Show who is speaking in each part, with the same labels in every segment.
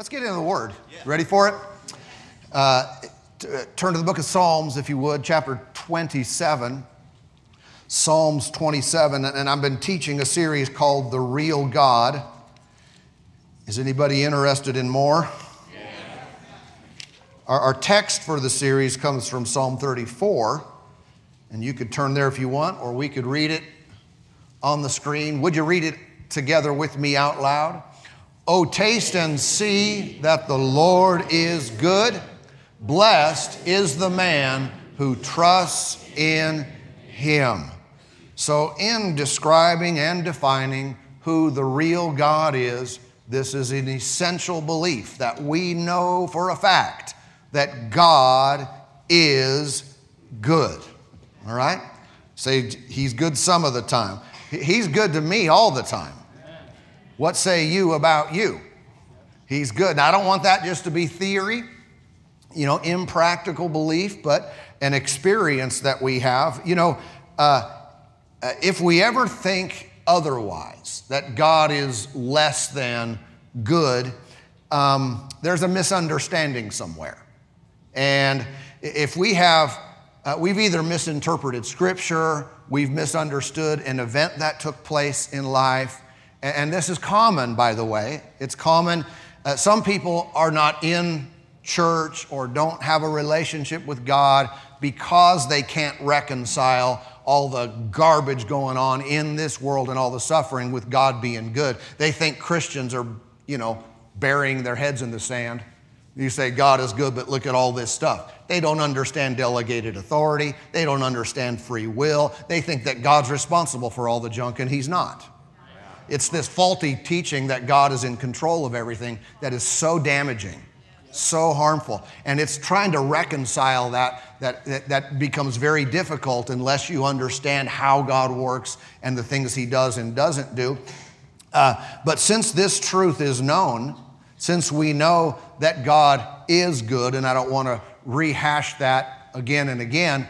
Speaker 1: Let's get into the Word. Ready for it? Uh, t- uh, turn to the book of Psalms, if you would, chapter 27. Psalms 27, and I've been teaching a series called The Real God. Is anybody interested in more? Our, our text for the series comes from Psalm 34, and you could turn there if you want, or we could read it on the screen. Would you read it together with me out loud? Oh, taste and see that the Lord is good. Blessed is the man who trusts in him. So, in describing and defining who the real God is, this is an essential belief that we know for a fact that God is good. All right? Say, He's good some of the time. He's good to me all the time. What say you about you? He's good. Now, I don't want that just to be theory, you know, impractical belief, but an experience that we have. You know, uh, uh, if we ever think otherwise, that God is less than good, um, there's a misunderstanding somewhere. And if we have, uh, we've either misinterpreted Scripture, we've misunderstood an event that took place in life, and this is common, by the way. It's common. Uh, some people are not in church or don't have a relationship with God because they can't reconcile all the garbage going on in this world and all the suffering with God being good. They think Christians are, you know, burying their heads in the sand. You say God is good, but look at all this stuff. They don't understand delegated authority. They don't understand free will. They think that God's responsible for all the junk, and He's not. It's this faulty teaching that God is in control of everything that is so damaging, so harmful. And it's trying to reconcile that, that, that, that becomes very difficult unless you understand how God works and the things He does and doesn't do. Uh, but since this truth is known, since we know that God is good, and I don't want to rehash that again and again,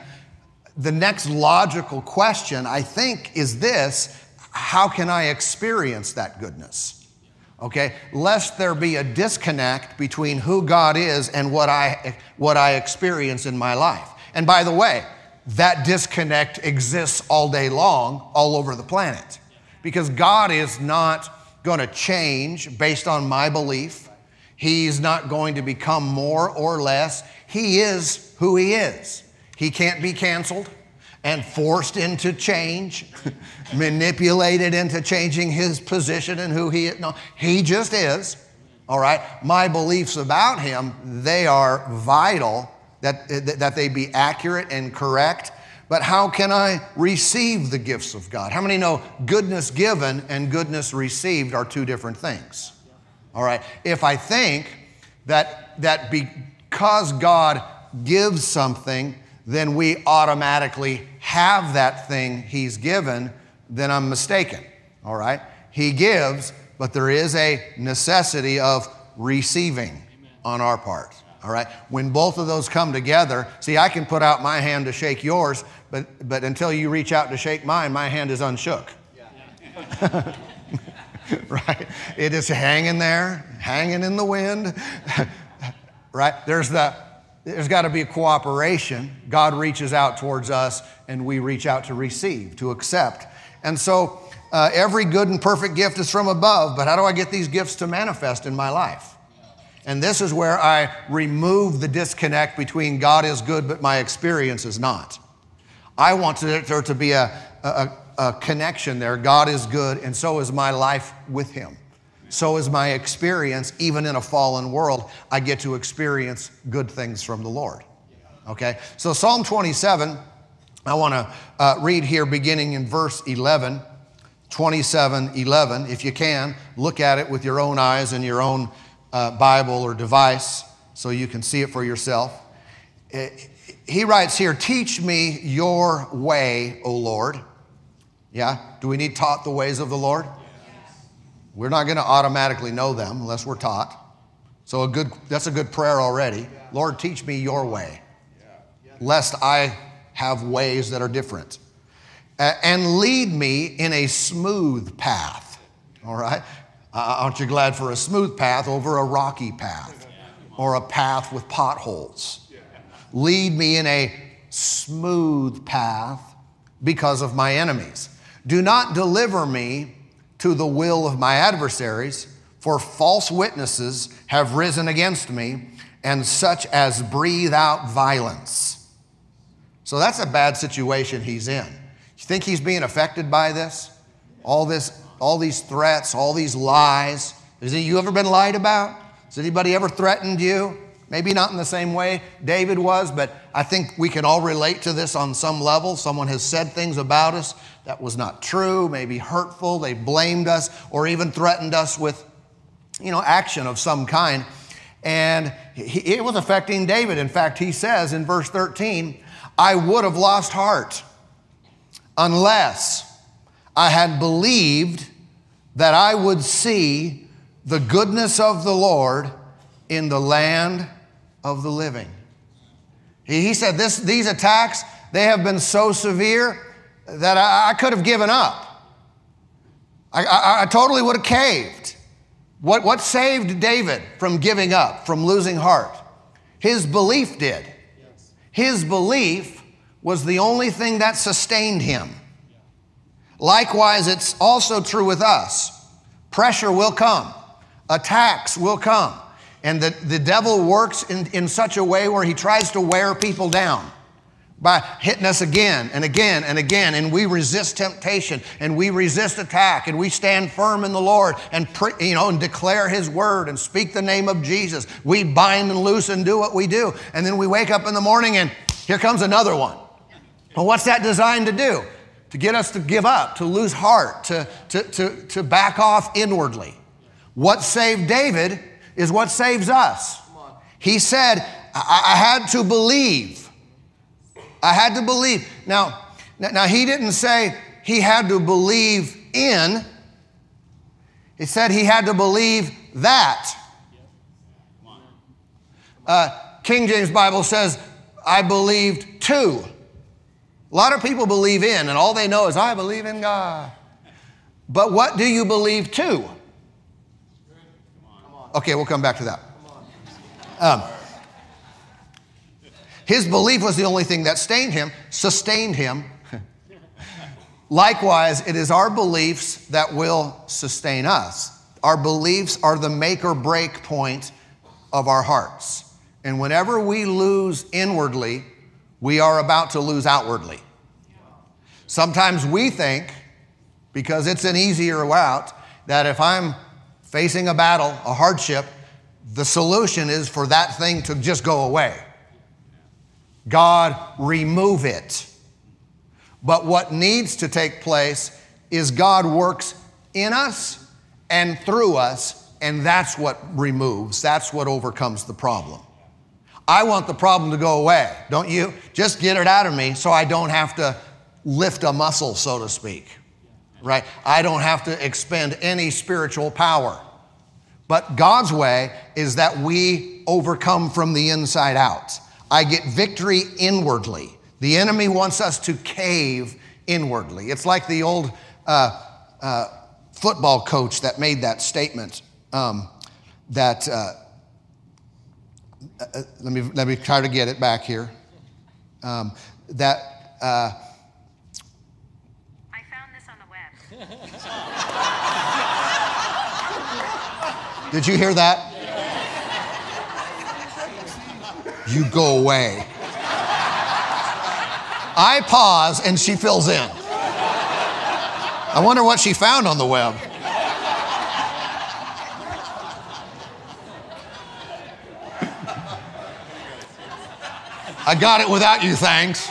Speaker 1: the next logical question, I think, is this how can I experience that goodness? Okay, lest there be a disconnect between who God is and what I, what I experience in my life. And by the way, that disconnect exists all day long, all over the planet. Because God is not going to change based on my belief. He's not going to become more or less. He is who He is. He can't be canceled and forced into change, manipulated into changing his position and who he is. No, he just is. All right. My beliefs about him, they are vital that, that they be accurate and correct. But how can I receive the gifts of God? How many know goodness given and goodness received are two different things? All right. If I think that, that because God gives something, then we automatically have that thing he's given, then I'm mistaken. All right? He gives, but there is a necessity of receiving on our part. All right? When both of those come together, see, I can put out my hand to shake yours, but, but until you reach out to shake mine, my hand is unshook. right? It is hanging there, hanging in the wind. right? There's the there's got to be a cooperation. God reaches out towards us, and we reach out to receive, to accept. And so, uh, every good and perfect gift is from above, but how do I get these gifts to manifest in my life? And this is where I remove the disconnect between God is good, but my experience is not. I want there to be a, a, a connection there. God is good, and so is my life with Him so is my experience, even in a fallen world. I get to experience good things from the Lord. Okay? So, Psalm 27, I want to uh, read here beginning in verse 11, 27 11. If you can, look at it with your own eyes and your own uh, Bible or device so you can see it for yourself. Uh, he writes here, Teach me your way, O Lord. Yeah? Do we need taught the ways of the Lord? We're not going to automatically know them unless we're taught. So a good, that's a good prayer already. Lord, teach me your way, lest I have ways that are different. and lead me in a smooth path. All right? Uh, aren't you glad for a smooth path over a rocky path or a path with potholes? Lead me in a smooth path because of my enemies. Do not deliver me to the will of my adversaries, for false witnesses have risen against me, and such as breathe out violence. So that's a bad situation he's in. You think he's being affected by this? All this, all these threats, all these lies. Has you ever been lied about? Has anybody ever threatened you? Maybe not in the same way David was, but I think we can all relate to this on some level. Someone has said things about us that was not true, maybe hurtful, they blamed us, or even threatened us with, you know, action of some kind. And it was affecting David. In fact, he says in verse 13, I would have lost heart unless I had believed that I would see the goodness of the Lord in the land of the living. He said, this, These attacks, they have been so severe that I, I could have given up. I, I, I totally would have caved. What, what saved David from giving up, from losing heart? His belief did. His belief was the only thing that sustained him. Likewise, it's also true with us. Pressure will come, attacks will come. And the, the devil works in, in such a way where he tries to wear people down by hitting us again and again and again. And we resist temptation and we resist attack and we stand firm in the Lord and, pre, you know, and declare his word and speak the name of Jesus. We bind and loose and do what we do. And then we wake up in the morning and here comes another one. Well, what's that designed to do? To get us to give up, to lose heart, to, to, to, to back off inwardly. What saved David is what saves us. He said, I, I had to believe. I had to believe. Now, now, he didn't say he had to believe in, he said he had to believe that. Uh, King James Bible says, I believed too. A lot of people believe in, and all they know is, I believe in God. But what do you believe to? Okay, we'll come back to that. Um, his belief was the only thing that stained him, sustained him. Likewise, it is our beliefs that will sustain us. Our beliefs are the make or break point of our hearts. And whenever we lose inwardly, we are about to lose outwardly. Sometimes we think, because it's an easier route, that if I'm facing a battle, a hardship, the solution is for that thing to just go away. God, remove it. But what needs to take place is God works in us and through us, and that's what removes, that's what overcomes the problem. I want the problem to go away, don't you? Just get it out of me so I don't have to lift a muscle, so to speak right? I don't have to expend any spiritual power. But God's way is that we overcome from the inside out. I get victory inwardly. The enemy wants us to cave inwardly. It's like the old uh, uh, football coach that made that statement um, that, uh, uh let, me, let me try to get it back here. Um, that, uh, Did you hear that? You go away. I pause and she fills in. I wonder what she found on the web. I got it without you, thanks.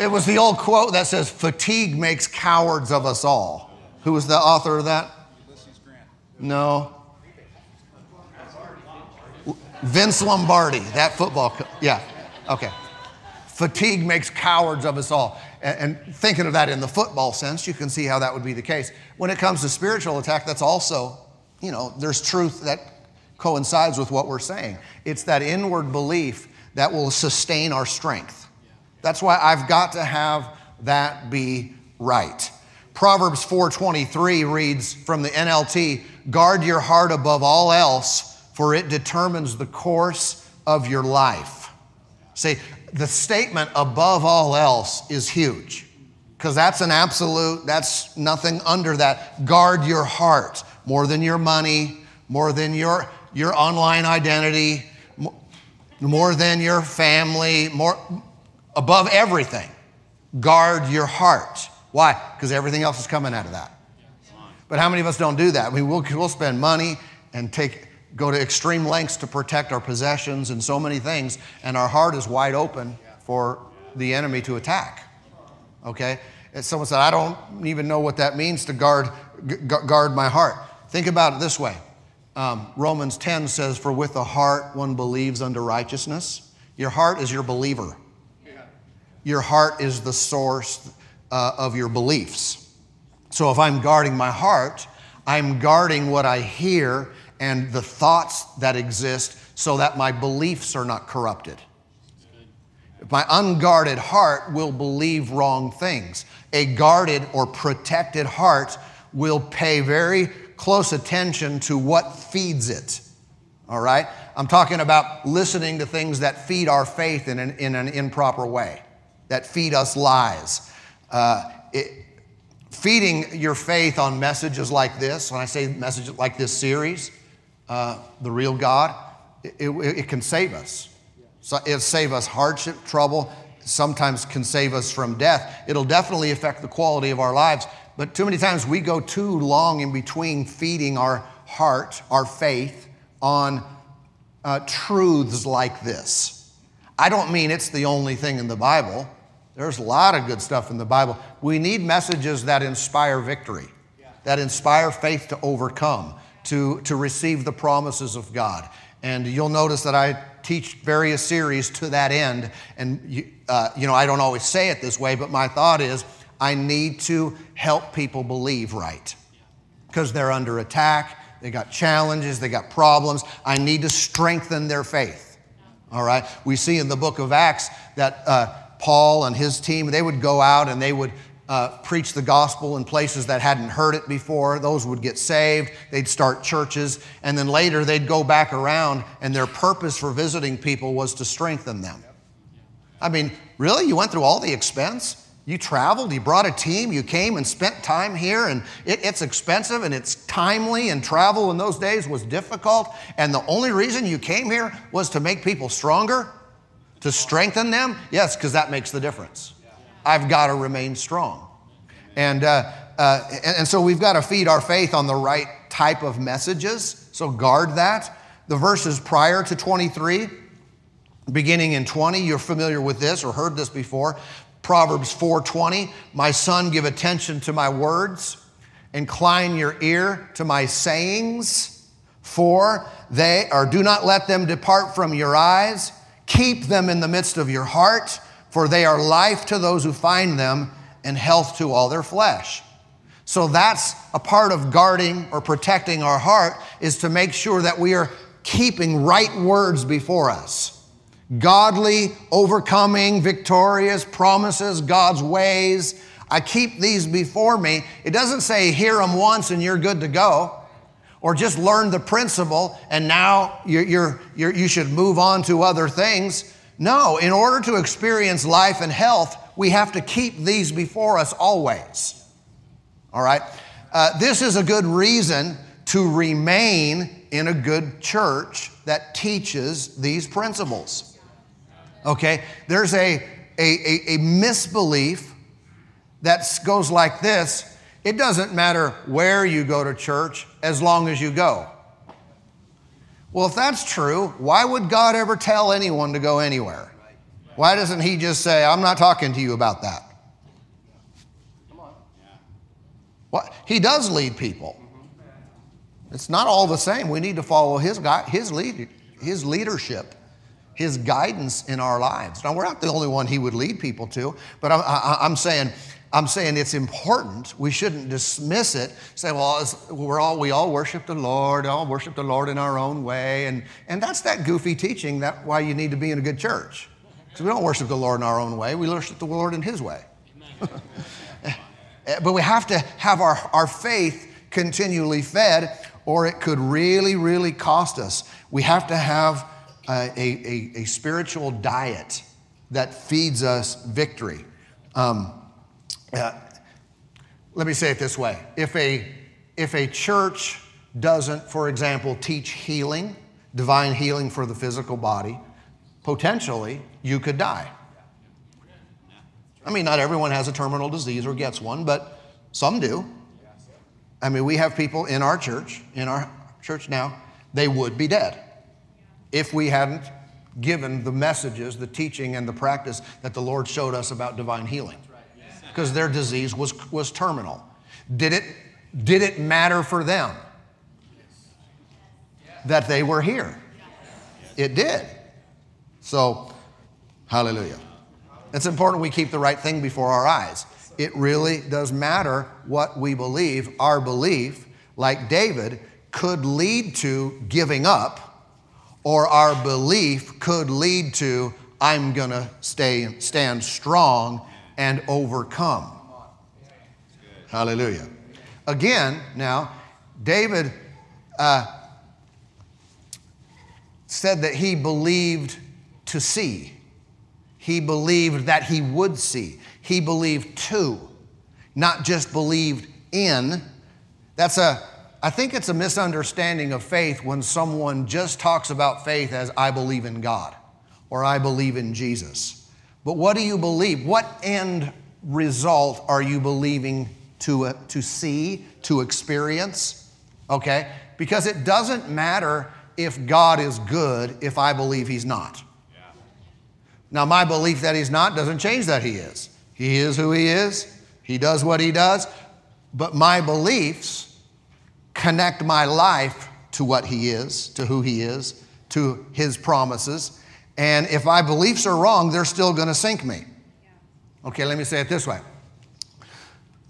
Speaker 1: It was the old quote that says, Fatigue makes cowards of us all. Who was the author of that? No. Vince Lombardi, that football. Co- yeah, okay. Fatigue makes cowards of us all. And, and, thinking of that in the football sense, you can see how that would be the case. When it comes to spiritual attack, that's also, you know, there's truth that coincides with what we're saying. It's that inward belief that will sustain our strength. That's why I've got to have that be right. Proverbs 4:23 reads from the NLT, "Guard your heart above all else, for it determines the course of your life." See, the statement above all else is huge because that's an absolute, that's nothing under that. Guard your heart more than your money, more than your, your online identity, more than your family, more above everything. Guard your heart. Why? Because everything else is coming out of that. But how many of us don't do that? We'll, we'll spend money and take, go to extreme lengths to protect our possessions and so many things, and our heart is wide open for the enemy to attack. Okay? And someone said, I don't even know what that means to guard, guard my heart. Think about it this way um, Romans 10 says, For with the heart one believes unto righteousness. Your heart is your believer, your heart is the source uh, of your beliefs. So if I'm guarding my heart, I'm guarding what I hear and the thoughts that exist so that my beliefs are not corrupted. My unguarded heart will believe wrong things. A guarded or protected heart will pay very close attention to what feeds it. All right? I'm talking about listening to things that feed our faith in an, in an improper way, that feed us lies. Uh, it, feeding your faith on messages like this, when I say messages like this series, uh, The Real God, it, it, it can save us. So it'll save us hardship, trouble, sometimes can save us from death. It'll definitely affect the quality of our lives. But too many times we go too long in between feeding our heart, our faith, on uh, truths like this. I don't mean it's the only thing in the Bible. There's a lot of good stuff in the Bible. We need messages that inspire victory, that inspire faith to overcome, to, to receive the promises of God. And you'll notice that I teach various series to that end. And, you, uh, you know, I don't always say it this way, but my thought is I need to help people believe right because they're under attack. They got challenges, they got problems. I need to strengthen their faith. All right? We see in the book of Acts that uh, Paul and his team, they would go out and they would uh, preach the gospel in places that hadn't heard it before. Those would get saved. They'd start churches. And then later they'd go back around, and their purpose for visiting people was to strengthen them. I mean, really? You went through all the expense? You traveled, you brought a team, you came and spent time here, and it, it's expensive and it's timely, and travel in those days was difficult. And the only reason you came here was to make people stronger, to strengthen them? Yes, because that makes the difference. I've got to remain strong. And, uh, uh, and, and so we've got to feed our faith on the right type of messages. So guard that. The verses prior to 23, beginning in 20, you're familiar with this or heard this before. Proverbs 4:20, "My son, give attention to my words, incline your ear to my sayings, for they or do not let them depart from your eyes, keep them in the midst of your heart." for they are life to those who find them and health to all their flesh. So that's a part of guarding or protecting our heart is to make sure that we are keeping right words before us. Godly, overcoming, victorious promises, God's ways. I keep these before me. It doesn't say hear them once and you're good to go, or just learn the principle and now you're, you're, you're, you should move on to other things. No, in order to experience life and health, we have to keep these before us always. All right? Uh, this is a good reason to remain in a good church that teaches these principles. Okay? There's a, a, a, a misbelief that goes like this it doesn't matter where you go to church as long as you go. Well, if that's true, why would God ever tell anyone to go anywhere? Why doesn't He just say, I'm not talking to you about that? What? He does lead people. It's not all the same. We need to follow His, his, lead, his leadership, His guidance in our lives. Now, we're not the only one He would lead people to, but I'm, I'm saying I'm saying it's important. We shouldn't dismiss it. Say, well, we're all, we all worship the Lord, all worship the Lord in our own way. And, and that's that goofy teaching that why you need to be in a good church. Because we don't worship the Lord in our own way. We worship the Lord in His way. But we have to have our, our faith continually fed, or it could really, really cost us. We have to have a, a, a spiritual diet that feeds us victory. Um, uh, let me say it this way if a, if a church doesn't, for example, teach healing, divine healing for the physical body, potentially you could die. I mean, not everyone has a terminal disease or gets one, but some do. I mean, we have people in our church, in our church now, they would be dead if we hadn't given the messages, the teaching, and the practice that the Lord showed us about divine healing. Because their disease was, was terminal. Did it, did it matter for them that they were here? It did. So, hallelujah. It's important we keep the right thing before our eyes. It really does matter what we believe. Our belief, like David, could lead to giving up, or our belief could lead to, I'm going to stay stand strong and overcome. Hallelujah. Again, now, David uh, said that he believed to see. He believed that he would see. He believed to, not just believed in. That's a, I think it's a misunderstanding of faith when someone just talks about faith as I believe in God or I believe in Jesus. But what do you believe? What end result are you believing to, uh, to see, to experience? Okay? Because it doesn't matter if God is good if I believe He's not. Now, my belief that he's not doesn't change that he is. He is who he is, he does what he does, but my beliefs connect my life to what he is, to who he is, to his promises. And if my beliefs are wrong, they're still going to sink me. Okay, let me say it this way.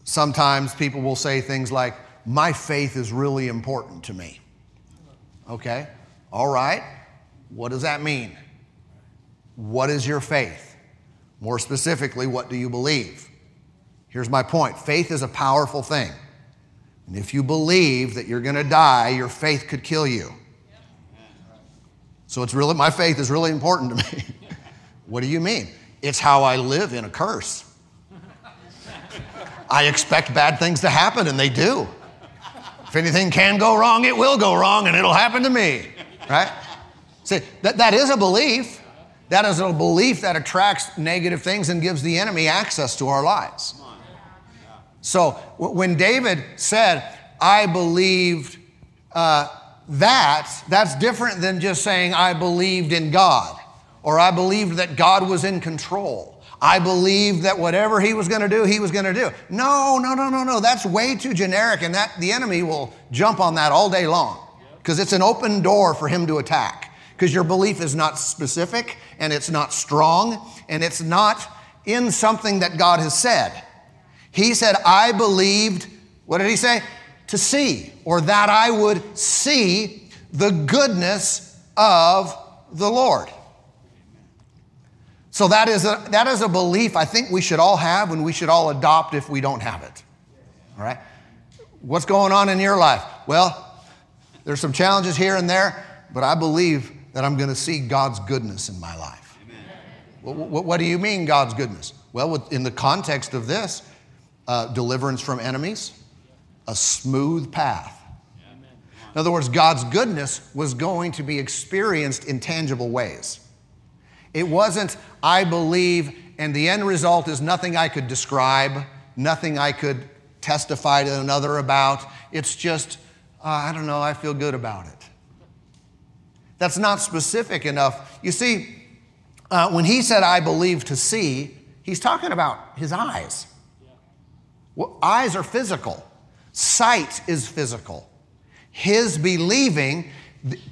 Speaker 1: Sometimes people will say things like, My faith is really important to me. Okay, all right. What does that mean? What is your faith? More specifically, what do you believe? Here's my point faith is a powerful thing. And if you believe that you're going to die, your faith could kill you. So it's really, my faith is really important to me. what do you mean? It's how I live in a curse. I expect bad things to happen, and they do. If anything can go wrong, it will go wrong, and it'll happen to me, right? See, that, that is a belief. That is a belief that attracts negative things and gives the enemy access to our lives. So when David said, I believed uh, that, that's different than just saying, I believed in God or I believed that God was in control. I believed that whatever he was going to do, he was going to do. No, no, no, no, no. That's way too generic, and that the enemy will jump on that all day long because it's an open door for him to attack because your belief is not specific and it's not strong and it's not in something that God has said. He said, I believed, what did he say? To see, or that I would see the goodness of the Lord. So that is a, that is a belief I think we should all have and we should all adopt if we don't have it. All right? What's going on in your life? Well, there's some challenges here and there, but I believe that I'm going to see God's goodness in my life. What, what, what, do you mean, God's goodness? Well, in the context of this, uh, deliverance from enemies, a smooth path. In other words, God's goodness was going to be experienced in tangible ways. It wasn't, I believe, and the end result is nothing I could describe, nothing I could testify to another about. It's just, uh, I don't know, I feel good about it. That's not specific enough. You see, uh, when he said, I believe to see, he's talking about his eyes. Well, eyes are physical, sight is physical. His believing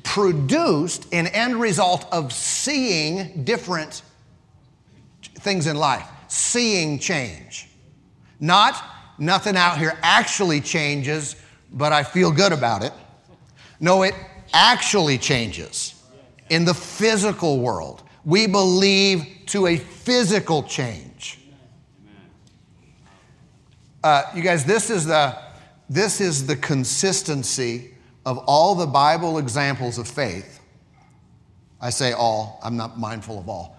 Speaker 1: produced an end result of seeing different things in life, seeing change. Not nothing out here actually changes, but I feel good about it. No, it actually changes in the physical world. We believe to a physical change. Uh, you guys, this is the this is the consistency of all the Bible examples of faith. I say all, I'm not mindful of all.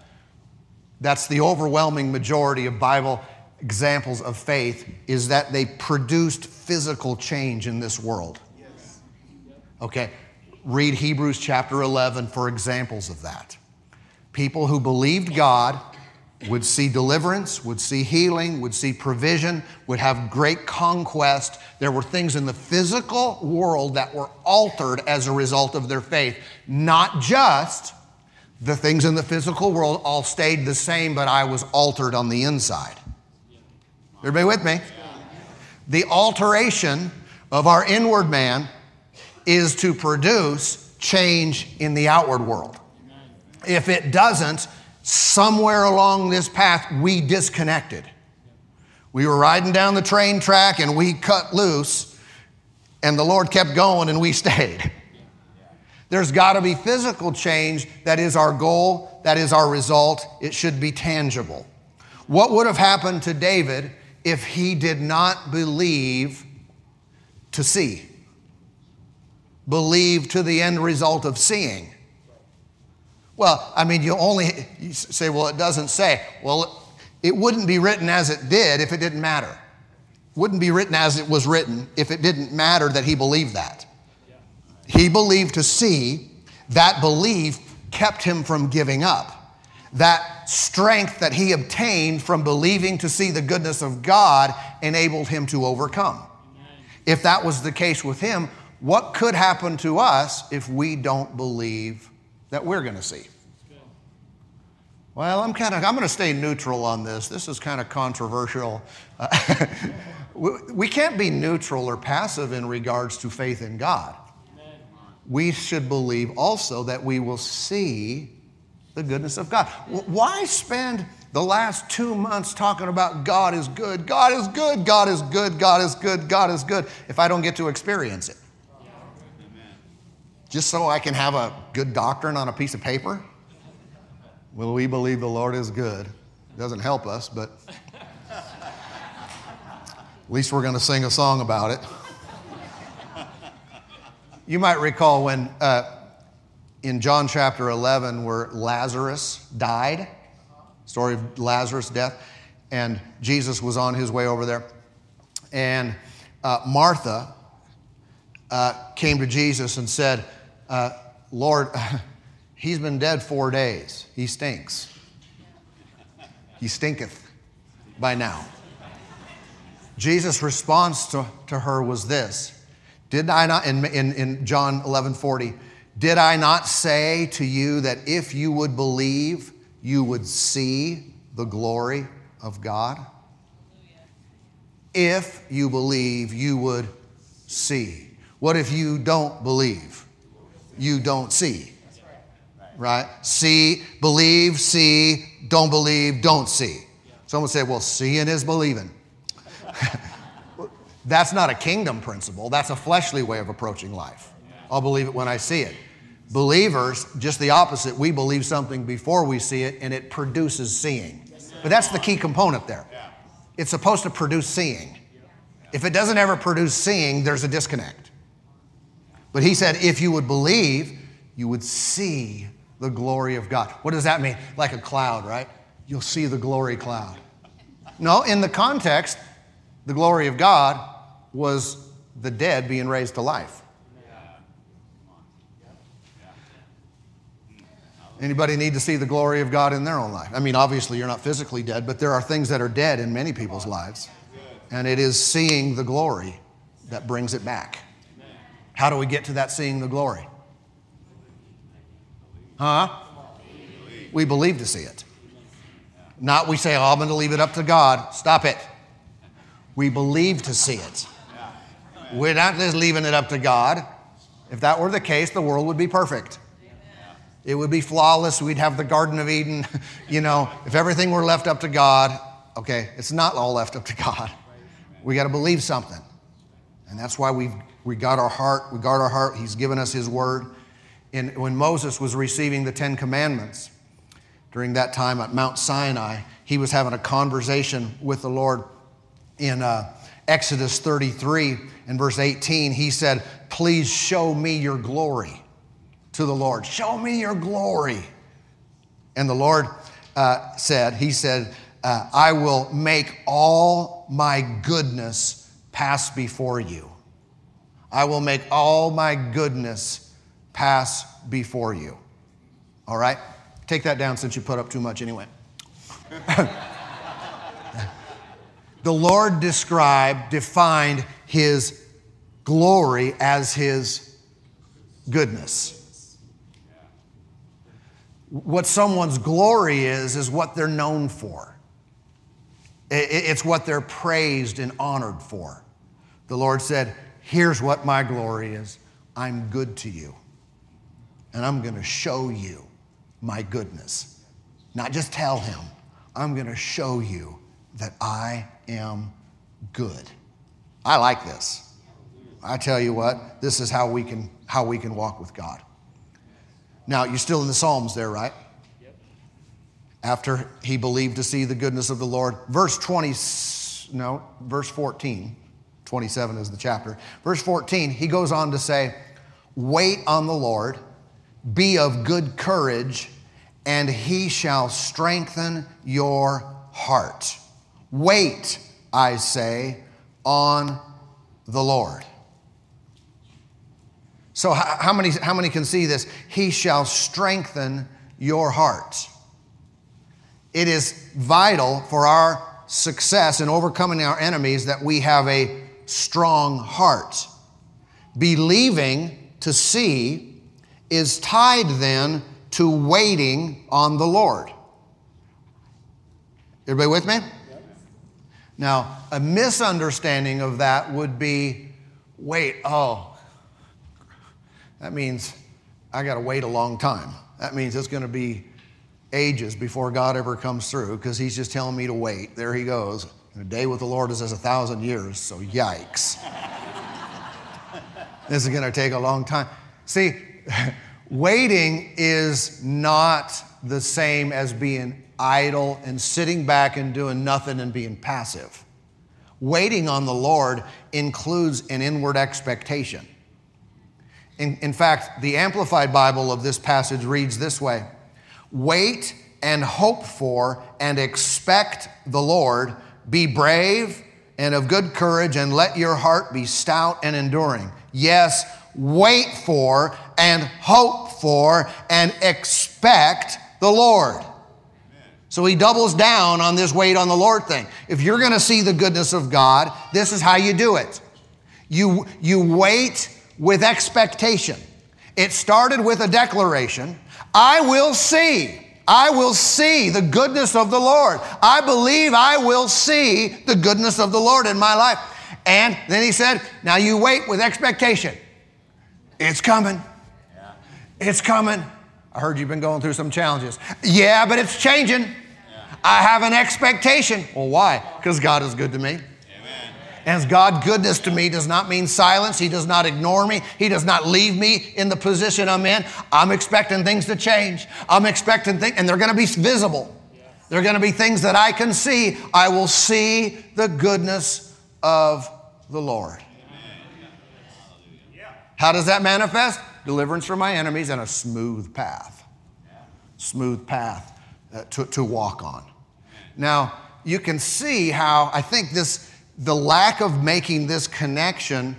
Speaker 1: That's the overwhelming majority of Bible examples of faith is that they produced physical change in this world. Okay, read Hebrews chapter 11 for examples of that. People who believed God would see deliverance, would see healing, would see provision, would have great conquest. There were things in the physical world that were altered as a result of their faith. Not just the things in the physical world all stayed the same, but I was altered on the inside. Everybody with me? The alteration of our inward man is to produce change in the outward world. If it doesn't, somewhere along this path, we disconnected. We were riding down the train track and we cut loose, and the Lord kept going and we stayed. There's got to be physical change that is our goal, that is our result. It should be tangible. What would have happened to David if he did not believe to see? Believe to the end result of seeing. Well, I mean, you only you say, well, it doesn't say. Well, it wouldn't be written as it did if it didn't matter. Wouldn't be written as it was written if it didn't matter that he believed that. He believed to see, that belief kept him from giving up. That strength that he obtained from believing to see the goodness of God enabled him to overcome. If that was the case with him, what could happen to us if we don't believe that we're going to see. Well, I'm kind of I'm going to stay neutral on this. This is kind of controversial. Uh, we can't be neutral or passive in regards to faith in God. We should believe also that we will see the goodness of God. Why spend the last two months talking about God is good, God is good, God is good, God is good, God is good, if I don't get to experience it? Just so I can have a good doctrine on a piece of paper? Will we believe the Lord is good? Doesn't help us, but at least we're going to sing a song about it. You might recall when uh, in John chapter 11, where Lazarus died, story of Lazarus' death, and Jesus was on his way over there. And uh, Martha uh, came to Jesus and said, uh, Lord, he's been dead four days. He stinks. He stinketh by now. Jesus' response to, to her was this Did I not, in, in, in John 11 40, did I not say to you that if you would believe, you would see the glory of God? If you believe, you would see. What if you don't believe? You don't see. Right? See, believe, see, don't believe, don't see. Someone say, well, seeing is believing. That's not a kingdom principle. That's a fleshly way of approaching life. I'll believe it when I see it. Believers, just the opposite. We believe something before we see it and it produces seeing. But that's the key component there. It's supposed to produce seeing. If it doesn't ever produce seeing, there's a disconnect. But he said, if you would believe, you would see the glory of God. What does that mean? Like a cloud, right? You'll see the glory cloud. No, in the context, the glory of God was the dead being raised to life. Anybody need to see the glory of God in their own life? I mean, obviously, you're not physically dead, but there are things that are dead in many people's lives. And it is seeing the glory that brings it back. How do we get to that seeing the glory? Huh? We believe to see it. Not we say, oh, I'm going to leave it up to God. Stop it. We believe to see it. We're not just leaving it up to God. If that were the case, the world would be perfect. It would be flawless. We'd have the Garden of Eden. you know, if everything were left up to God, okay, it's not all left up to God. We got to believe something. And that's why we've we guard our heart. We guard our heart. He's given us His word. And when Moses was receiving the Ten Commandments during that time at Mount Sinai, he was having a conversation with the Lord in, uh, Exodus 33 and verse 18, he said, Please show me your glory to the Lord. Show me your glory. And the Lord uh, said, He said, uh, I will make all my goodness pass before you. I will make all my goodness pass before you. All right? Take that down since you put up too much anyway. the Lord described, defined his glory as his goodness. What someone's glory is, is what they're known for. It's what they're praised and honored for. The Lord said, Here's what my glory is I'm good to you, and I'm going to show you my goodness. Not just tell him, I'm going to show you that I am good. I like this. I tell you what, this is how we can how we can walk with God. Now, you're still in the Psalms there, right? Yep. After he believed to see the goodness of the Lord. Verse 20 no, verse 14. 27 is the chapter. Verse 14, he goes on to say, "Wait on the Lord, be of good courage, and he shall strengthen your heart." Wait, I say, on the Lord. So, how many, how many can see this? He shall strengthen your heart. It is vital for our success in overcoming our enemies that we have a strong heart. Believing to see is tied then to waiting on the Lord. Everybody with me? Now, a misunderstanding of that would be wait, oh, that means I got to wait a long time. That means it's going to be ages before God ever comes through because He's just telling me to wait. There He goes. A day with the Lord is as a thousand years, so yikes. this is going to take a long time. See, waiting is not the same as being idle and sitting back and doing nothing and being passive. Waiting on the Lord includes an inward expectation. In, in, fact, the Amplified Bible of this passage reads this way Wait and hope for and expect the Lord. Be brave and of good courage, and let your heart be stout and enduring. Yes, wait for and hope for and expect the Lord. So he doubles down on this wait on the Lord thing. If you're going to see the goodness of God, this is how you do it. You, you wait with expectation. It started with a declaration I will see. I will see the goodness of the Lord. I believe I will see the goodness of the Lord in my life. And then he said, Now you wait with expectation. It's coming. It's coming. I heard you've been going through some challenges. Yeah, but it's changing. I have an expectation. Well, why? Because God is good to me. As God goodness to me does not mean silence. He does not ignore me. He does not leave me in the position I'm in. I'm expecting things to change. I'm expecting things, and they're going to be visible. They're going to be things that I can see. I will see the goodness of the Lord. How does that manifest? Deliverance from my enemies and a smooth path. Smooth path uh, to, to walk on. Now, you can see how I think this, the lack of making this connection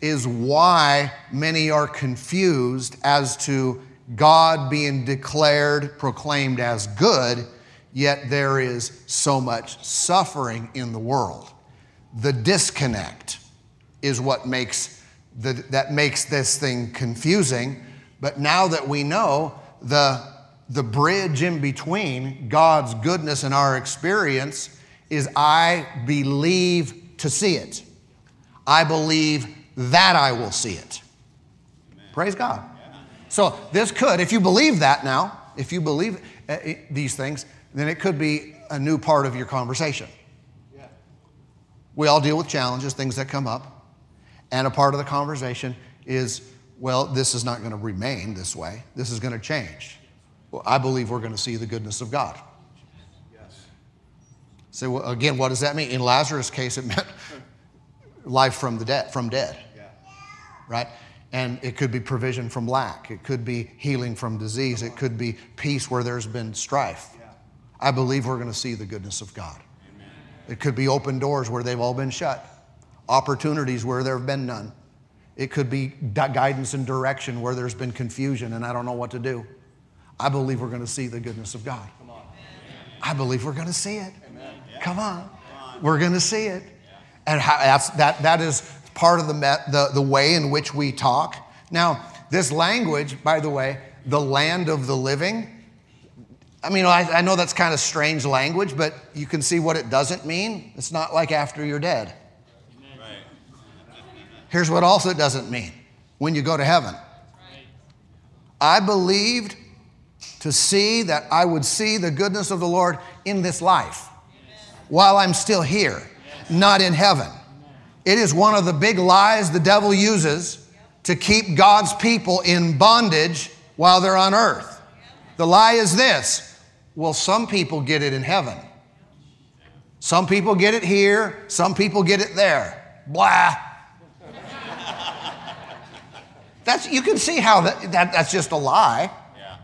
Speaker 1: is why many are confused as to God being declared, proclaimed as good, yet there is so much suffering in the world. The disconnect is what makes the, that makes this thing confusing. But now that we know the the bridge in between God's goodness and our experience is I believe to see it. I believe that I will see it. Amen. Praise God. Yeah. So, this could, if you believe that now, if you believe uh, these things, then it could be a new part of your conversation. Yeah. We all deal with challenges, things that come up, and a part of the conversation is well, this is not going to remain this way, this is going to change. Well, I believe we're going to see the goodness of God. So, again, what does that mean? In Lazarus' case, it meant life from the dead, from dead. Right? And it could be provision from lack. It could be healing from disease. It could be peace where there's been strife. I believe we're going to see the goodness of God. It could be open doors where they've all been shut, opportunities where there have been none. It could be guidance and direction where there's been confusion and I don't know what to do. I believe we're going to see the goodness of God. I believe we're going to see it. Come on. We're going to see it. And how, that's, that, that is part of the, the, the way in which we talk. Now, this language, by the way, the land of the living, I mean, I, I know that's kind of strange language, but you can see what it doesn't mean. It's not like after you're dead. Here's what also it doesn't mean when you go to heaven. I believed to see that I would see the goodness of the Lord in this life while I'm still here, not in heaven. It is one of the big lies the devil uses to keep God's people in bondage while they're on earth. The lie is this well, some people get it in heaven. Some people get it here, some people get it there. Blah. That's, you can see how that, that, that's just a lie. Yeah.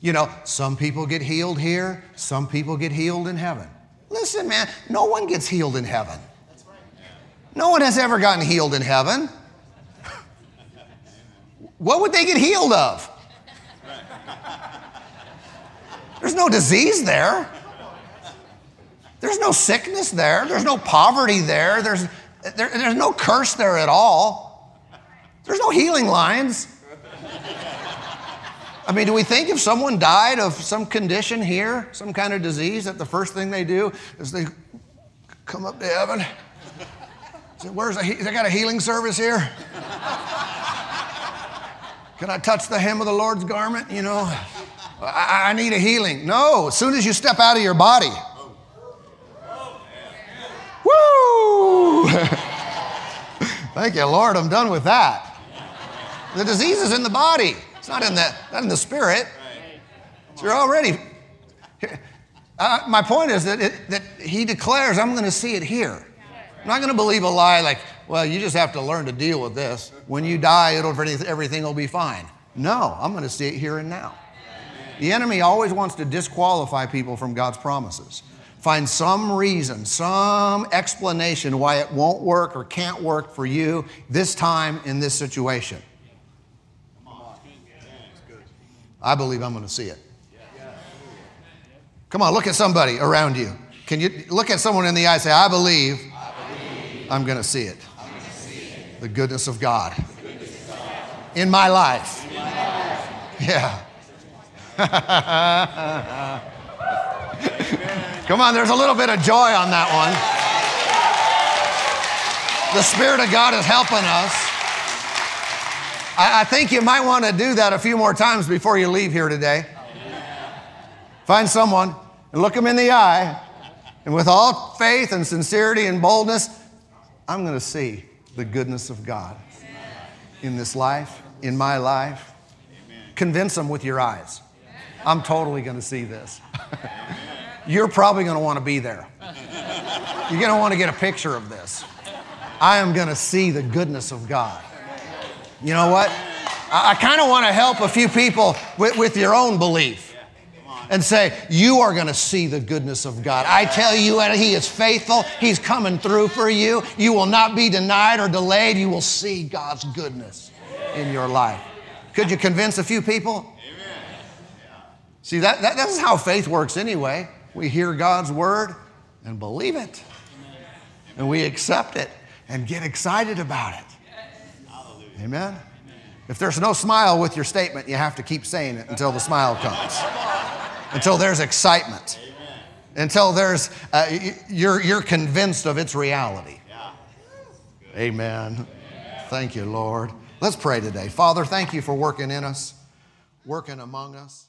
Speaker 1: You know, some people get healed here, some people get healed in heaven. Listen, man, no one gets healed in heaven. No one has ever gotten healed in heaven. what would they get healed of? There's no disease there. There's no sickness there. There's no poverty there. There's, there, there's no curse there at all. There's no healing lines. I mean, do we think if someone died of some condition here, some kind of disease, that the first thing they do is they come up to heaven? Say, where's the, they got a healing service here? Can I touch the hem of the Lord's garment? You know, I, I need a healing. No, as soon as you step out of your body, woo! Thank you, Lord, I'm done with that. The disease is in the body. It's not in the, not in the spirit. So you're already. Uh, my point is that, it, that he declares, I'm going to see it here. I'm not going to believe a lie like, well, you just have to learn to deal with this. When you die, it'll, everything will be fine. No, I'm going to see it here and now. The enemy always wants to disqualify people from God's promises. Find some reason, some explanation why it won't work or can't work for you this time in this situation. I believe I'm going to see it. Come on, look at somebody around you. Can you look at someone in the eye and say, I believe, I believe I'm going to see it. See it. The goodness of God, goodness of God. In, my life. in my life. Yeah. Come on, there's a little bit of joy on that one. The Spirit of God is helping us. I, I think you might want to do that a few more times before you leave here today. Find someone and look them in the eye, and with all faith and sincerity and boldness, I'm going to see the goodness of God in this life, in my life. Convince them with your eyes. I'm totally going to see this. You're probably going to want to be there. You're going to want to get a picture of this. I am going to see the goodness of God. You know what? I, I kind of want to help a few people with, with your own belief and say, You are going to see the goodness of God. I tell you, He is faithful. He's coming through for you. You will not be denied or delayed. You will see God's goodness in your life. Could you convince a few people? See, that, that, that's how faith works anyway. We hear God's word and believe it, and we accept it and get excited about it. Amen? If there's no smile with your statement, you have to keep saying it until the smile comes, until there's excitement, until there's, uh, you're, you're convinced of its reality. Amen. Thank you, Lord. Let's pray today. Father, thank you for working in us, working among us.